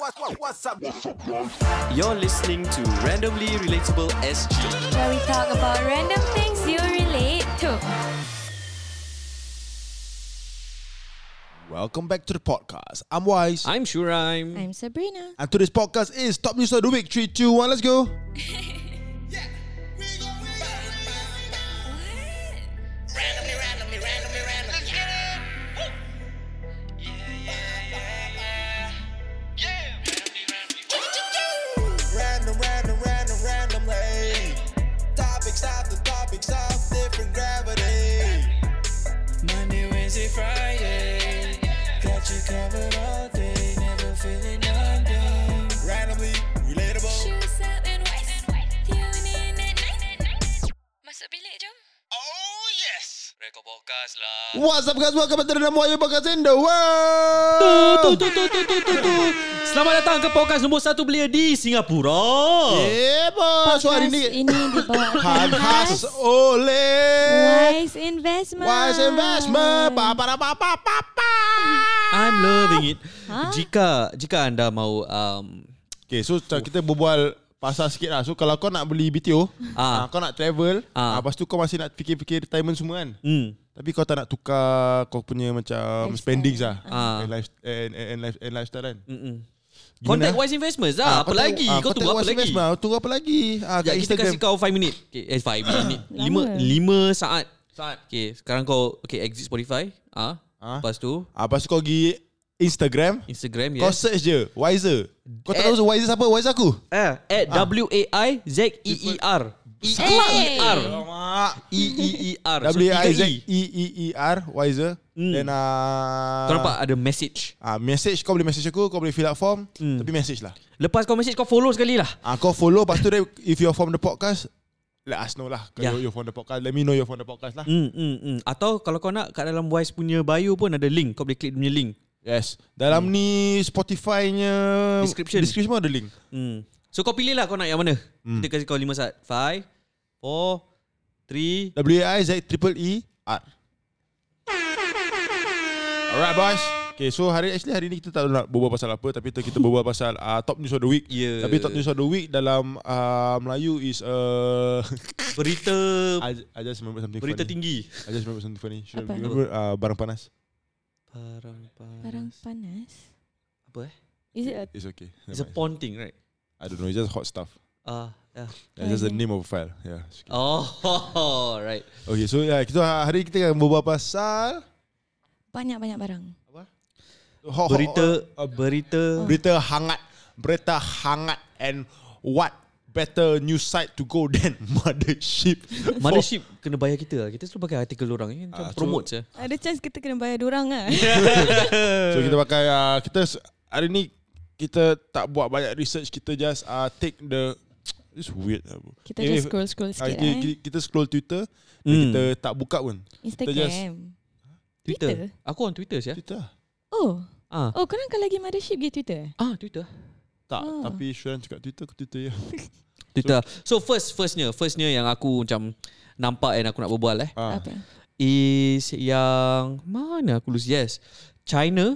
What, what, what's up? You're listening to Randomly Relatable SG. where we talk about random things you relate to. Welcome back to the podcast. I'm Wise. I'm Shuraim. I'm Sabrina. and today's podcast is Top News of the Week. 3, 2, 1, let's go. podcast lah. What's up guys? Welcome back to the number one podcast in the world. Tu, tu, tu, tu, tu, tu, tu. Selamat datang ke podcast nombor satu belia di Singapura. Yeah. So hari Podcast ni ini dibawakan Han khas oleh Wise Investment. Wise Investment. Pa pa pa pa pa pa. I'm loving it. Ha? Jika jika anda mau um, Okay, so macam kita berbual pasal sikit lah. So kalau kau nak beli BTO, Ah. ah. kau nak travel, Ah. ah. lepas tu kau masih nak fikir-fikir retirement semua kan. hmm, Tapi kau tak nak tukar kau punya macam Lifestyle. spendings lah. Ah. And, life, and, and, and, life, and lifestyle kan. mm-mm. Contact Wise Investments lah. apa contact- lagi? ah, Kau tunggu apa Wise lagi? Investment, Tunggu apa lagi? Ah, Ya, kat kita Instagram. kasih kau 5 minit. Okay, eh 5 minit. 5 5 saat. Saat. Okay, sekarang kau okay exit Spotify. Ah. Ah. Lepas tu Ah, lepas tu kau pergi Instagram. Instagram Kau yes. search je Wiser. Kau tak At- tahu Wiser siapa? Wiser aku. Eh, at W A E E R. E E R. E E E R. So, W I Z E. E E R Wiser. Hmm. Then ah Kau nampak ada message. Ah, message kau boleh message aku, kau boleh fill up form, Hmm. tapi message lah. Lepas kau message kau follow sekali lah. Ah, kau follow, lepas tu then if you're from the podcast, let us know lah. Kalau Yeah. you're from the podcast, let me know you're from the podcast lah. Hmm, hmm, hmm. Atau kalau kau nak kat dalam Wise punya bio pun ada link. Kau boleh klik punya link. Yes. Dalam ni Spotify-nya Description. description ada link. Hmm. So kau pilih lah kau nak yang mana. Hmm. Kita kasih kau 5 saat. 5, 4, 3. W I Z triple E R. Alright boys. Okay, so hari actually hari ni kita tak nak berbual pasal apa tapi kita berbual pasal uh, top news of the week. Yeah. Tapi top news of the week dalam uh, Melayu is uh, Berita I, I just remember something berita funny. tinggi. I just remember something funny. Should Apa? remember uh, barang panas. Barang panas. Barang panas. Apa eh? Is it a It's okay. It's a porn thing, right? I don't know. It's just hot stuff. Ah, yeah. Yeah, just the name of a file. Yeah. Oh, right. Okay, so yeah, kita hari kita akan berbual pasal banyak-banyak barang? hot, hot- Berita uh, berita berita hangat, berita hangat and what better news site to go than mothership. Mothership kena bayar kita lah. Kita selalu pakai artikel orang ni macam Ah, so- promote je. Ada chance kita kena bayar dorang lah. So kita pakai uh, kita hari ni kita tak buat banyak research, kita just uh, take the This weird lah bro. kita Eh, just scroll-scroll Ah, sikit kita, eh. kita, kita scroll Twitter dan kita tak buka pun. Instagram. just- Twitter. Twitter? Aku on Twitter ya. Twitter. Oh. Ah. Oh, korang kan lagi mothership pergi Twitter? Ah, Twitter. Tak, Oh. tapi Shuran cakap Twitter, aku Twitter ya. Twitter. So first firstnya, firstnya yang aku macam nampak and aku nak berbual eh Ah. Apa? is yang mana aku lose yes. China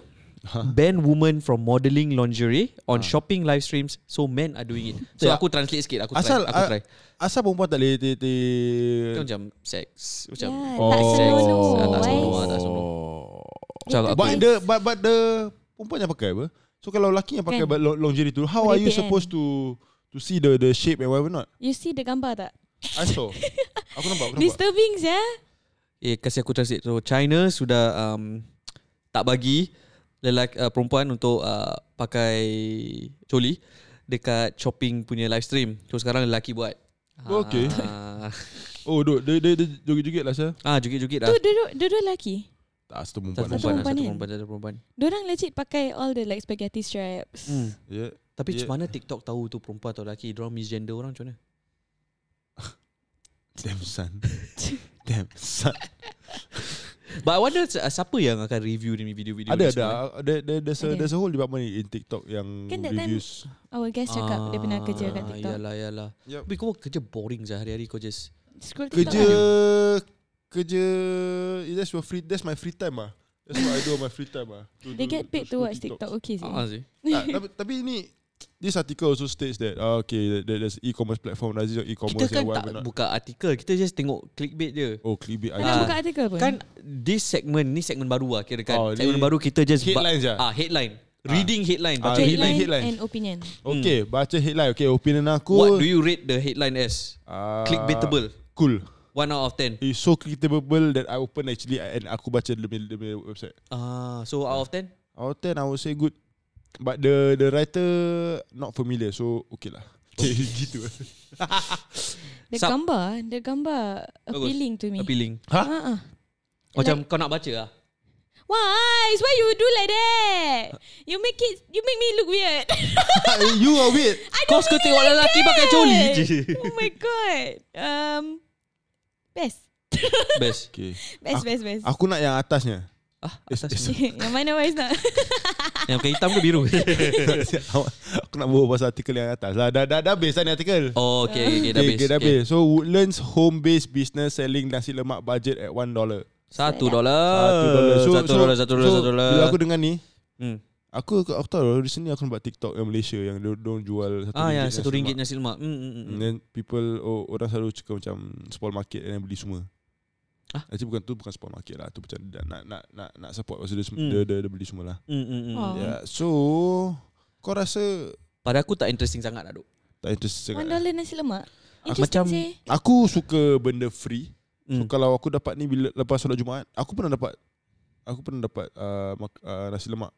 ban women from modelling lingerie on shopping live streams so men are doing it. So, So, aku translate sikit aku asal- try. Aku ah, try. Asal perempuan tak boleh ti ti macam seks macam Ya, Oh. tak senonoh. Ah, tak Wise. senonoh, ah, tak senonoh. Macam aku, But the but but the perempuan yang pakai apa? So kalau lelaki yang pakai Kan. lingerie tu, how are you supposed to to see the the shape and whatever not? You see the gambar tak? I saw. aku nampak, aku nampak. Disturbing ya. eh kasih aku translate. So China sudah um, tak bagi lelaki uh, perempuan untuk uh, pakai coli dekat shopping punya live stream. So sekarang lelaki buat. Oh, okay. Ah, Oh, duk, dia dia, dia joget-joget lah saya. ah Tu lah. dua dua lelaki. Tak satu Satu perempuan. Satu perempuan, perempuan satu perempuan, satu perempuan. Diorang legit pakai all the like spaghetti straps. Hmm. Ya. Tapi Yeah. macam mana TikTok tahu tu perempuan atau lelaki? Diorang misgender orang macam mana? Damn son. Damn son. But I wonder uh, siapa yang akan review ni video-video Ada ni ada. Ada ada there's a Ada. there's a whole department in TikTok yang Kan reviews. Our guest cakap dia pernah kerja kat Ah, TikTok. Yalah, yalah. Yup. Tapi kau kerja boring je hari-hari kau just Scroll TikTok Kerja kan? kerja that's your free that's my free time ah. That's what I do on my free time ah. To They do- get paid to scroll watch. TikTok. Okay sih. Ah, sih. Tak, tapi, tapi ni this article also states that uh, okay there, there's e-commerce platform does it Kita e-commerce kan tak not. buka artikel, kita just tengok clickbait je. Oh clickbait nak Ah. buka artikel pun? Kan this segment ni segmen baru lah kira kan. Oh, segmen ni baru kita just ba- headlines je? Ah, headline. Reading headline, baca Ah, headline. headline. and opinion. Okay baca headline Okay opinion aku What do you rate the headline as? uh, Clickbaitable. Cool One out of ten. It's so clickbaitable that I open actually and aku baca the, website Ah, so out of ten? Out of 10 I would say good But the the writer not familiar so okay lah gitu The Sub- gambar, the gambar Bagus. appealing to me. Appealing. Ha? Ah, ah. Macam kau nak baca lah. Why? Why you do like that? You make it, you make me look weird. You are weird Kau suka tengok like lelaki that. pakai coli je. Oh my god. Um, best. Best. Okay Best, Aku- best, best. Aku nak yang atasnya Ah, atas it's- ni. yang mana wise nak? Yang pakai hitam ke biru? Aku nak bawa pasal artikel yang atas lah Dah, dah, dah habis lah ni artikel oh, okay, okay, okay, dah Okay, habis. okay, dah Okay. habis. So Woodlands home-based business selling nasi lemak budget at one dollar. Satu Sedap. dolar. Satu dollar. So, Satu so, dolar, satu dolar, so, satu dolar. Bila aku dengar ni, Hmm. aku aku tahu recently aku nampak TikTok yang Malaysia yang dia dia jual satu Ah, ya, ringgit satu nasi ringgit lemak. nasi lemak. Hmm, hmm, hmm, And then people oh, orang selalu cakap macam small market and then beli semua. Ah? Actually bukan tu bukan small market lah. Tu macam dia nak nak nak nak support pasal dia, Hmm. dia, dia, dia beli semua lah. Hmm, hmm, hmm. Oh. Yeah. So kau rasa Pada aku tak interesting sangat lah, Duk. tak interesting sangat? dollar nasi lemak. Ah, Interesting macam- sih. Aku suka benda free. So Hmm. kalau aku dapat ni bila lepas solat Jumaat, aku pernah dapat aku pernah dapat uh, mak, uh, nasi lemak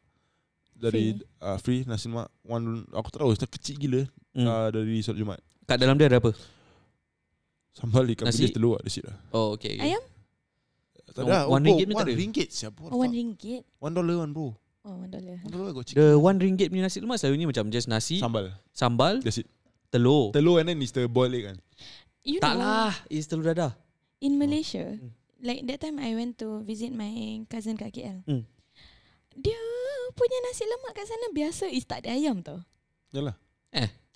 dari free, uh, free nasi lemak one aku tak tahu macam kecil gila Hmm. uh, dari solat Jumaat. Kat dalam dia ada apa? Sambal ikan Nasi? bilis telur ada situ lah. Oh, okay. okay. Ayam? Tak Oh, ada. one ringgit ni tak one ada? ringgit siapa? Oh, one ringgit. One dollar one bro. Oh, one dollar. One dollar got The one ringgit punya nasi lemak selalunya macam just nasi, Sambal. sambal, That's it. telur. Telur and then is the boiled egg kan. You Tak know, lah, is telur dadah. in Malaysia, Hmm. like that time I went to visit my cousin kat KL. Hmm. Dia punya nasi lemak kat sana biasa is tak ada ayam tau. Yalah.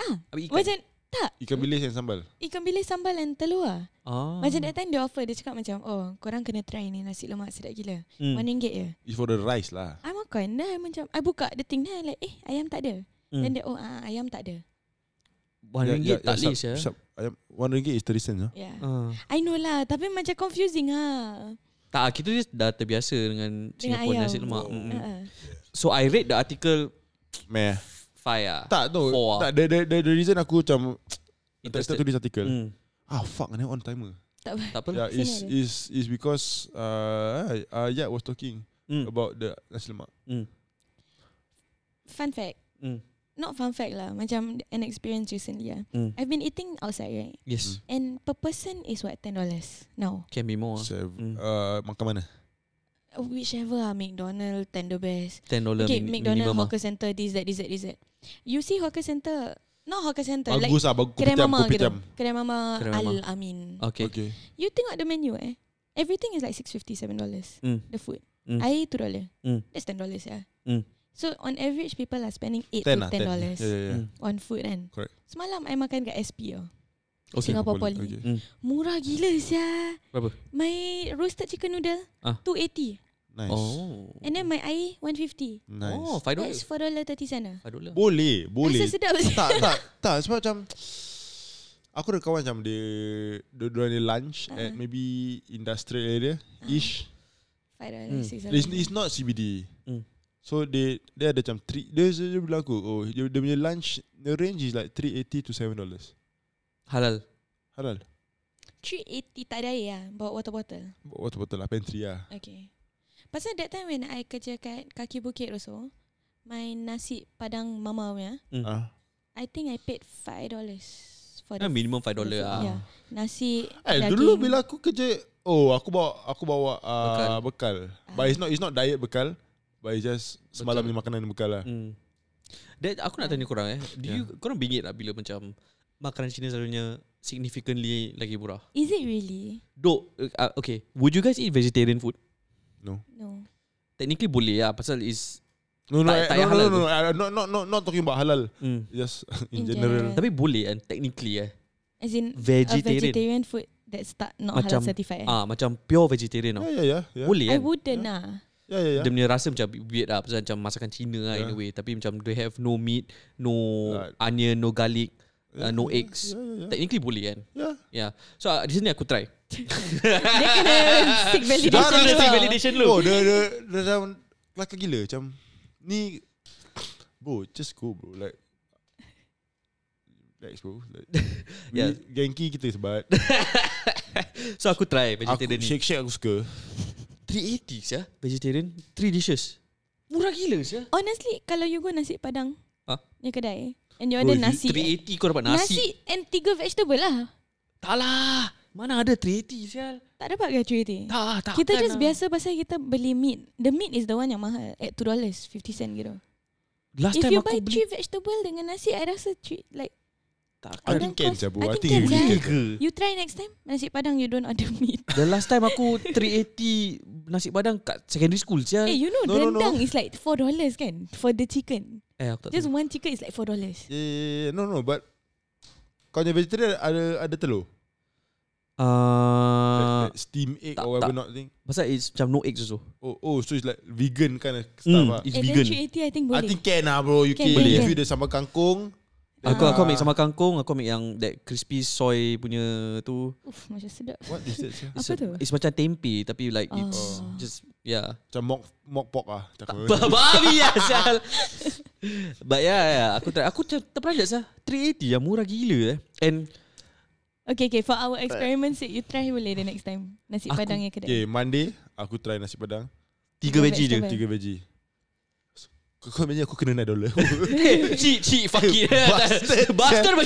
Ah, Habis ikan. macam tak. Ikan bilis and sambal. Ikan bilis sambal dan telur lah. Ah. Macam that time dia offer, dia cakap macam, oh korang kena try ni nasi lemak sedap gila. Hmm. One ringgit je. It's for the rice lah. I makan, then I macam, I buka the thing, then I like, eh ayam tak ada. Hmm. Then dia, oh ah, ayam tak ada. One Ya, ringgit ya, tak ya, list ya. sub- sub- ayam- One ringgit is 30 cents. Huh? Yeah. Ah. I know lah, tapi macam confusing ah. Tak, kita just dah terbiasa dengan Dengan Singapore ayam. nasi lemak. Oh. Mm-mm. Uh-uh. So I rate the article Meh. Five ah. Tak tu. Four. Tak, the, the, the, the reason aku macam Interested. interested tulis artikel. Hmm. Ah fuck, ni on timer. Tak apa. Tak apa. Yeah, Sini is is is because uh, uh Yat was talking Hmm. about the nasi lemak. Hmm. Fun fact. Hmm. Not fun fact lah. Macam an experience recently lah. Hmm. I've been eating outside right? Yes. And per person is what? $10 now. Can be more. So, Hmm. uh, makan mana? Whichever lah. McDonald, Tender Best. Ten dollar Okay, min- McDonald, minimum. ah. hawker center, this, that, this, that, this, that. You see hawker center, not hawker center, like Bagus lah, bagus. kedai mama gitu. Kedai mama Kedai mama. Al-Amin. Okay. Okay. You tengok the menu eh. Everything is like $6.50, $7. Hmm. The food. Mm. Air $2. Mm. That's $10 yeah. Mm. So on average people are spending 8 Ten to lah, $10 ten. Yeah, yeah, yeah. Hmm. on food kan. Correct. Semalam I makan kat SP tau. Okay. Singapore Poly, Poly. Okay. Hmm. Murah gila sia. Berapa? My roasted chicken noodle Ah. 280. Nice. Oh. And then my air 150. Nice. Oh, five dollar. That's $4.30 sana. Five dollar. Boleh, boleh. Rasa sedap tak, tak, tak. Sebab macam aku ada kawan macam dia dia dia ni lunch Ah. at maybe industrial area ish. $5, $6. It's, it's not CBD. Hmm. So they dia ada macam three dia dia bilang aku oh dia, dia punya lunch the range is like 380 to 7 dollars. Halal. Halal. 380 tak ada air lah. Bawa water bottle. Water bottle lah pantry lah. Okay. Pasal that time when I kerja kat kaki bukit also, my nasi padang mama punya. Ah. I think I paid $5 for Ah, minimum five dollar ah. Yeah. Nasi Eh daging. dulu bila aku kerja oh aku bawa aku bawa uh, bekal. bekal. But Ah. it's not it's not diet bekal. But it's just semalam ni makanan bekal lah. Hmm. That, aku nak tanya korang eh. Do you korang bingit tak bila macam makanan Cina selalunya significantly lagi murah? Is it really? Dok, uh, okay. Would you guys eat vegetarian food? No. Technically boleh lah pasal is No no Tak- eh, tak no, yang no, halal no, tu. no, no, not not not not talking about halal. hmm. Just in, In general. general. Tapi boleh kan technically eh. As in Vegetarian. a vegetarian food that's tak not Macam- halal certified. eh? Ah macam pure vegetarian tau. Yeah, yeah, yeah, yeah. Boleh I kan? wouldn't lah. Ya ya ya. Dia punya rasa macam weird lah Pasal macam masakan Cina lah in Yeah. a way Tapi macam they have no meat No Right. onion, no garlic Ya, uh, No ya, eggs Ya ya ya. Technically boleh kan Ya. Yeah So uh, di sini aku try Dia kena seek validation. dah, Dia dah. seek validation dulu. Oh, dia dia dah kelakar gila macam ni bro, just go bro like Relax bro like, Yeah. yeah. Genki kita sebat So aku try Aku vegetarian ni shake shake aku suka 380 sia Vegetarian 3 dishes Murah gila sia Honestly, kalau you go nasi padang, Ah. ni kedai, and you order you- nasi, 380 kau dapat nasi, nasi and tiga vegetable lah. Tak lah Mana ada 380 sial Tak dapat ke cerita? Tak tak Kita just biasa pasal kita beli meat. The meat is the one yang mahal at $2 50 cent gitu. Last If time you aku buy beli three vegetable dengan nasi, I rasa three, like I Takkan. Think can cost- sia bro I I think think you can, really sia. can ke? You try next time nasi padang you don't order meat. The last time aku 380 Nasi padang kat secondary school Eh, you know No, no, no. rendang is like $4 kan? For the chicken. Eh aku tak Just tahu. one chicken is like $4. Eh, no no but kau punya vegetarian ada ada telur? Uh, like, like steam egg tak- or whatever tak. not thing? Pasal it's macam no eggs also. Oh oh so it's like vegan kind of stuff Mm, ah? It's And vegan. then 380 I think I boleh. think can lah bro. You Can, can, can, if you the sambal kangkung Aku Ah. aku ambil sama kangkung Aku ambil yang That crispy soy punya tu Uf, macam sedap. what is that? It's, Apa tu? it's macam tempe Tapi like it's Oh. Just Yeah macam mock mock pork ah Babi sial But yeah, yeah Aku try Aku ter- terperanjat sah 380 yang murah gila eh And Okay, okay. For our experiment sake, you try boleh the next time. Nasi Aku- padang yang kedai. Okay, Monday aku try nasi padang. Tiga veggie je. Tiga veggie. Kau kau imagine aku kena 9 dollar. Cik Cik fuck it Bastard. Bastard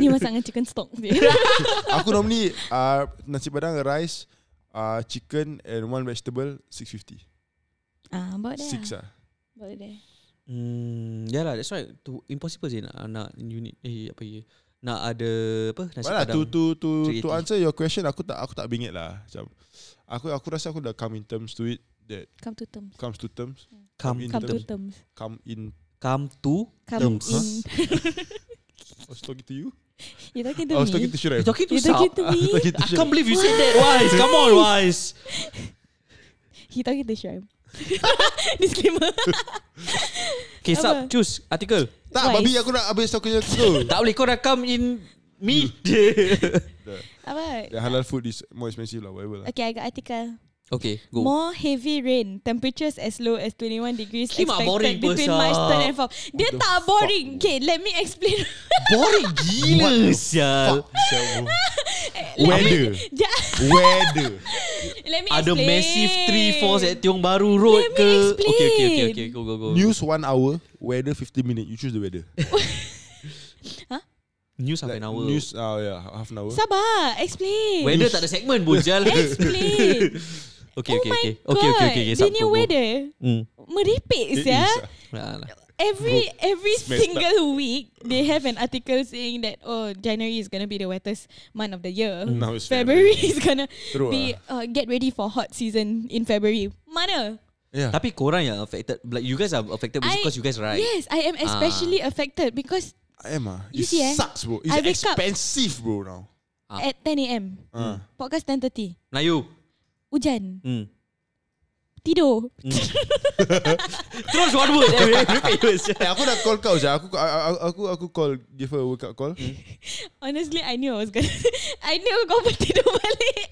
Ni masak dengan chicken stock dia. aku normally uh, nasi padang rice, uh, chicken and one vegetable 650. ah, about there. Six lah. ah. About there. Hmm, ya lah, that's why tu impossible sih nak nak unit eh apa ya. Nak ada apa nasi But lah, padang. to to to to 380. answer your question aku tak aku tak bingit lah. Macam aku aku rasa aku dah come in terms to it that Come to terms. comes to terms. come in Come to terms. terms. Come in come to Come Terms. in. I was talking to you. you talking to I was me? talking to Shirem. You talking to You talking to me? Talking to I can't believe you said that Wise Come on Wise He talking to Shrem. Disclaimer. Okay? Sab Choose artikel Tak, Wise. babi aku nak habis aku punya tu. Tak boleh kau dah come in Me Apa? The halal food is more expensive lah, whatever lah. Okay, I got article. Okay go More heavy rain. Temperatures as low as 21 degrees Kimak expected boring between besar. March 3rd and 4th. Dia the tak fuck, boring. Okay, let me explain. Boring gila sial Fuck, Weather. Weather. Let me Ada explain. massive tree falls at Tiong Bahru Road Let me ke Okay okay okay explain. okay Go go go News one hour, weather 15 minute. You choose the weather. News half Like, an hour News, uh, yeah, half an hour. Sabar, explain. Weather tak ada segmen pun Jal Explain. Okay oh okay my okay god. Okay okay okay, okay The Sab, new go, go. weather. Hmm. Meripik sia. is, ah. Nah, lah. Every every Smash single week they have an article saying that oh January is gonna be the wettest month of the year. Now it's February is gonna Teruk be uh, get ready for hot season in February. Mana? Yeah. Tapi korang yang affected Like you guys are affected I- Because you guys right Yes, I am especially affected because I am ah. You It see, eh? sucks, bro. It's I up- expensive, bro. Now. Ah. at 10 a.m. Ah. Podcast 10.30. Melayu Hujan. hmm. Tidur. Terus one word eh, aku dah call kau je. Aku aku aku aku call give her a wake up call. Honestly, I knew I was gonna I knew kau pun tidur balik.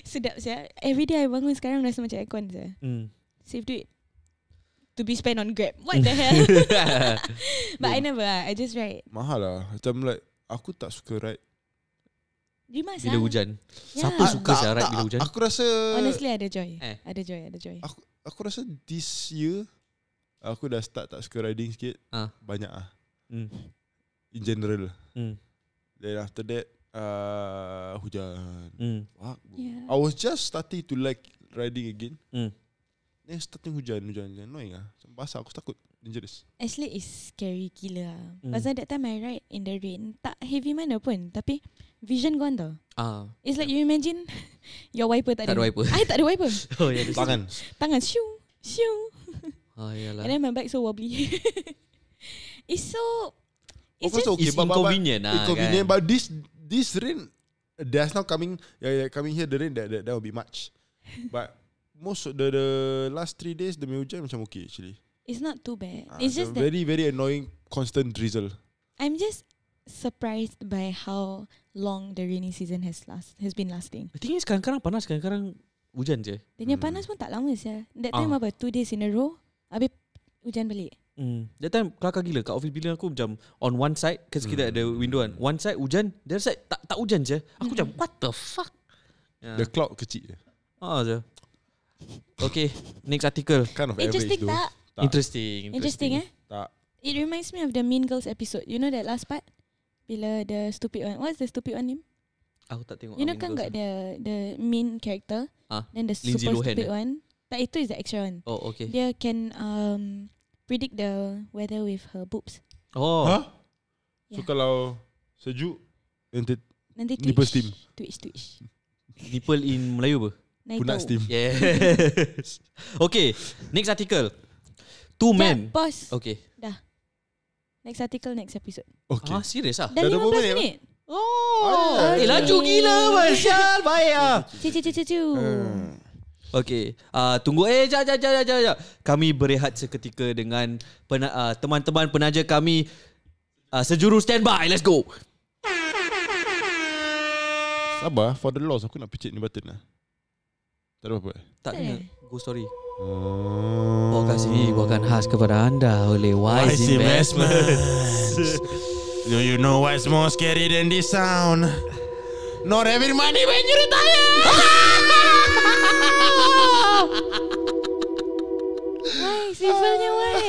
Sedap saya. Every day I bangun sekarang rasa macam aircon saya. Hmm. Save duit. To be spent on Grab. What the hell? But I never. I just ride. Mahal lah. Macam like aku tak suka ride. Rimas Bila lah. hujan Yeah. Siapa suka Tak, sia ride tak, bila hujan Aku rasa Honestly, ada joy. Eh. Ada joy, ada joy. aku aku rasa this year aku dah start tak suka riding sikit. Ah. Banyak ah. hmm. In general. Hmm. Then after that uh, hujan. Hmm. Fuck. Yeah. I was just starting to like riding again. Hmm. Then starting hujan, hujan, hujan. Annoying ah. Macam Basah aku takut. Dangerous. Actually, it's scary gila lah. Hmm. Pasal that time I ride in the rain, tak heavy mana pun. Tapi vision gone tau. Ah. It's like you imagine your wiper tak, Tak ada wiper. I tak ada wiper. Oh ya yeah, Tangan. Tangan shoo, shoo. Ah yalah. And then my back so wobbly. it's so... It's Of course, just... okay, It's but- but- but- inconvenient lah Inconvenient, kan. but this this rain, there's now coming. Yeah, yeah, coming here. The rain that that, that will be much, but most of the, the last three days demi hujan macam okay actually. It's not too bad. Ah, it's just that very very annoying constant drizzle. I'm just surprised by how long the rainy season has last has been lasting. I think sekarang-kadang panas, sekarang-kadang hujan je. Dia Hmm. panas pun tak lama sia. That time Ah. apa? Two days in a row. Habis hujan balik. Hmm. That time kelakar gila kat office building aku macam on one side cause kita ada window kan. One side hujan, the other side tak tak hujan je. Aku macam what the fuck? Yeah. The cloud kecil je. Ah je. Okay, next article. Kind of Interesting though. tak? Tak. Interesting. Interesting eh? Tak. It reminds me of the Mean Girls episode. You know that last part? Bila the stupid one. What's the stupid one name? Aku tak tengok. You know kan got the the mean character. Ah, Then the Lindsay super Lohan stupid eh? one. Tak itu is the extra one. Oh, okay. Dia can um predict the weather with her boobs. Oh. Huh? So Yeah. kalau sejuk nanti Nanti Nipple twitch. steam. Twitch, twitch. Nipple in Melayu apa? Punat tahu. steam. Yes. okay, next article. Two Dah, men. pause. Okay. Next article, next episode. Okay. Ah, serius ah? Dah Dah 15 berapa minit, minit. Oh, Ah, eh okay. laju gila Marsyal, baik ah. Ciu, ciu, ciu, ciu, ciu. Hmm. Okay, uh, tunggu eh jap jap jap jap jap. Kami berehat seketika dengan pena, uh, teman-teman penaja kami uh, sejuru standby. Let's go. Sabar For the loss Aku nak picit ni button lah Tak ada apa-apa Tak ada. Go story. Oh. Podcast ini dibawakan khas kepada anda oleh Wise, Investments. Do you know what's more scary than this sound? Not having money when you retire. Simpelnya why?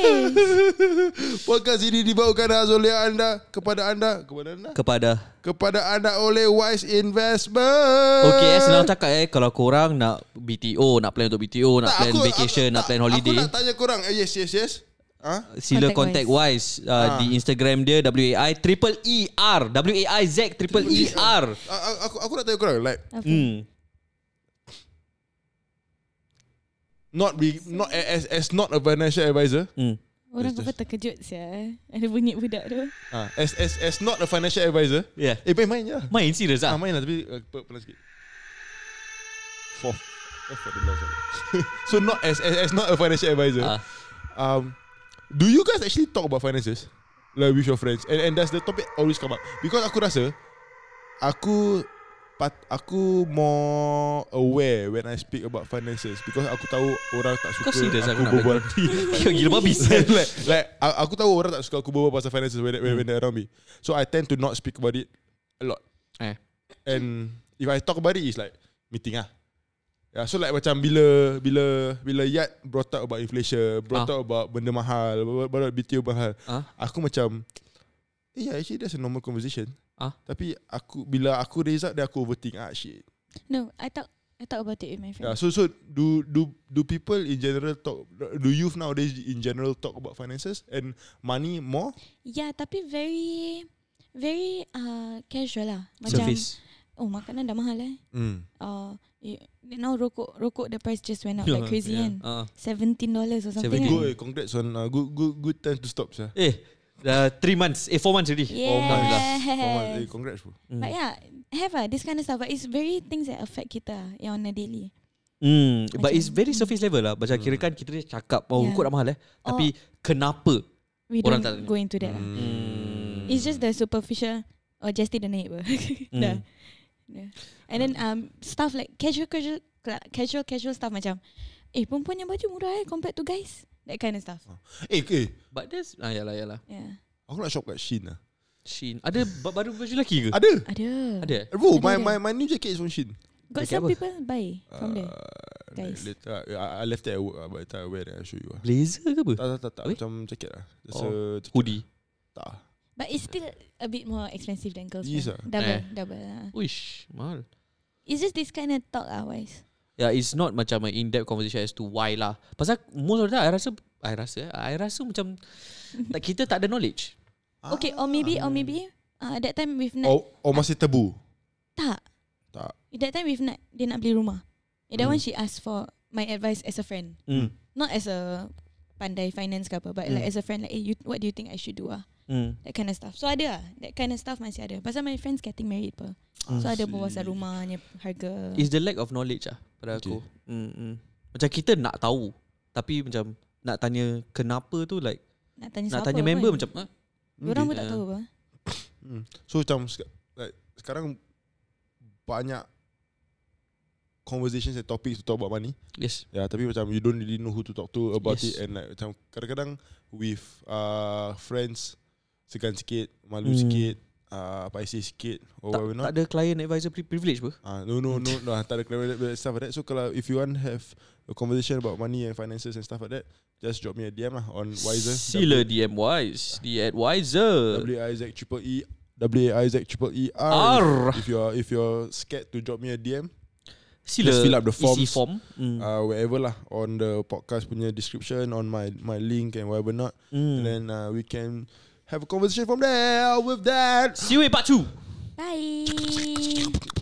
Podcast ini dibawakan khas oleh anda kepada anda kepada anda kepada kepada anda oleh Wise Investment. Okay eh senang cakap eh Kalau korang nak BTO Nak plan untuk BTO Nak plan vacation Nak plan holiday Aku nak tanya korang. Eh, yes, yes, yes. Ha? Sila Contact contact Wise uh, Ah. Di Instagram dia WAI Triple E R WAI Z Triple E R A- a- Aku aku nak tanya korang like Apa? Hmm not be not as as not a financial advisor. Hmm Orang apa terkejut sia. Ada bunyi budak tu. Ah, as as as not a financial advisor. Yeah Eh, main main je. lah. Main serius Ah, ah main lah tapi uh, pe- pelan sikit. Four. Eh, for the sorry. so not as, as as not a financial advisor. Ah. Um, do you guys actually talk about finances like with your friends? And and does the topic always come up? Because aku rasa aku aku more aware when I speak about finances because aku tahu orang tak suka Kau aku aku berbual. Kau gila babi like, like aku tahu orang tak suka aku berbual pasal finances when, when, when they're around me. So I tend to not speak about it a lot. Eh. And if I talk about it, it's like meeting ah. Yeah, so like macam bila bila bila Yat brought up about inflation, brought Ah. up about benda mahal, brought up BTO mahal. Ah. Aku macam eh, yeah, actually that's a normal conversation. Ah. Tapi aku bila aku raise up, then aku overthink ah shit. No, I talk I talk about it with my Yeah, friends. so so do do do people in general talk do youth nowadays in general talk about finances and money more? Yeah, tapi very very uh, casual lah. Macam Service oh makanan dah mahal eh. Mm. Uh, you, now rokok rokok the price just went up like crazy yeah. kan. Ah. Seventeen dollars or something. 17. Kan? Good, eh, congrats on uh, good good good time to stop, sir. Eh Dah 3 months Eh 4 months already Yeah. Alhamdulillah Eh, congrats, bro. Hmm. But yeah, have ah this kind of stuff. But it's very things that affect kita ah, yang on a daily. Hmm, but Macam- it's very surface level lah. Macam kira kan kita ni cakap oh Yeah. rokok dah mahal eh. Tapi kenapa? We Orang don't tak- go into that lah. Hmm. It's just the superficial or just the naik ber. Dah. Hmm. Yeah. And then um stuff like casual casual casual casual stuff macam eh perempuan yang baju murah eh compared to guys. That kind of stuff. Eh, eh, But there's ah yalah yalah. Yeah. aku nak shop kat Shein lah. Shin. Ada ba- baru baju lelaki ke? Ada. Ada. Ada. eh? Bro, Ada, my, ada. my my new jacket is from Shein. Got Jacket some apa? people buy from there. Uh, Guys. Later, I, I left it at work, uh, by the time I wear it, I'll show you. ah. Blazer ke apa? Tak, tak, tak, tak. Weh? Macam jacket lah. Just Oh. a jacket. Hoodie. Tak. But it's still a bit more expensive than girls. Yes, wear. ah. Double, Eh. double. lah. Uish, mahal. It's just this kind of talk ah, wise. Yeah, it's not macam an in-depth conversation as to why lah. Pasal most of the time, I rasa, I rasa, I rasa macam tak, kita tak ada knowledge. Okay, or maybe, or maybe, uh, that time with Nat, Oh, oh masih tebu. tak. Tak. That time with Nat, dia nak beli rumah. Eh, that Hmm. one she asked for my advice as a friend. Hmm. Not as a pandai finance ke apa, but Hmm. like as a friend, like, eh, you, what do you think I should do ah? Hmm. That kind of stuff. So ada lah. That kind of stuff masih ada. Pasal my friends getting married apa. So ada berbual pasal rumahnya harga. It's the lack of knowledge ah pada Okay. aku. Hmm. hmm. Macam kita nak tahu Tapi macam Nak tanya kenapa tu like Nak tanya Nak tanya member pun. macam ha? Diorang pun tak tahu apa. Hmm. So macam like, sekarang banyak conversations and topics to talk about money. Yes Ya, tapi macam you don't really know who to talk to about Yes. it and like macam kadang-kadang with uh, friends segan sikit, malu Hmm. sikit, uh, paisi sikit or tak, whatever tak not. ada client advisor pri- privilege apa Ah, no no no no tak ada clever stuff like that. So kalau if you want have a conversation about money and finances and stuff like that, just drop me a DM lah on Wiser. Sila DM Wise The advisor W I Z triple E W I Z triple E R. If you're if you're scared to drop me a DM, Sila Just fill up the isi forms. form mm. uh, wherever lah on the podcast punya description on my my link and whatever not, Mm. and then uh, we can have a conversation from there. With that. See you in part 2 Bye.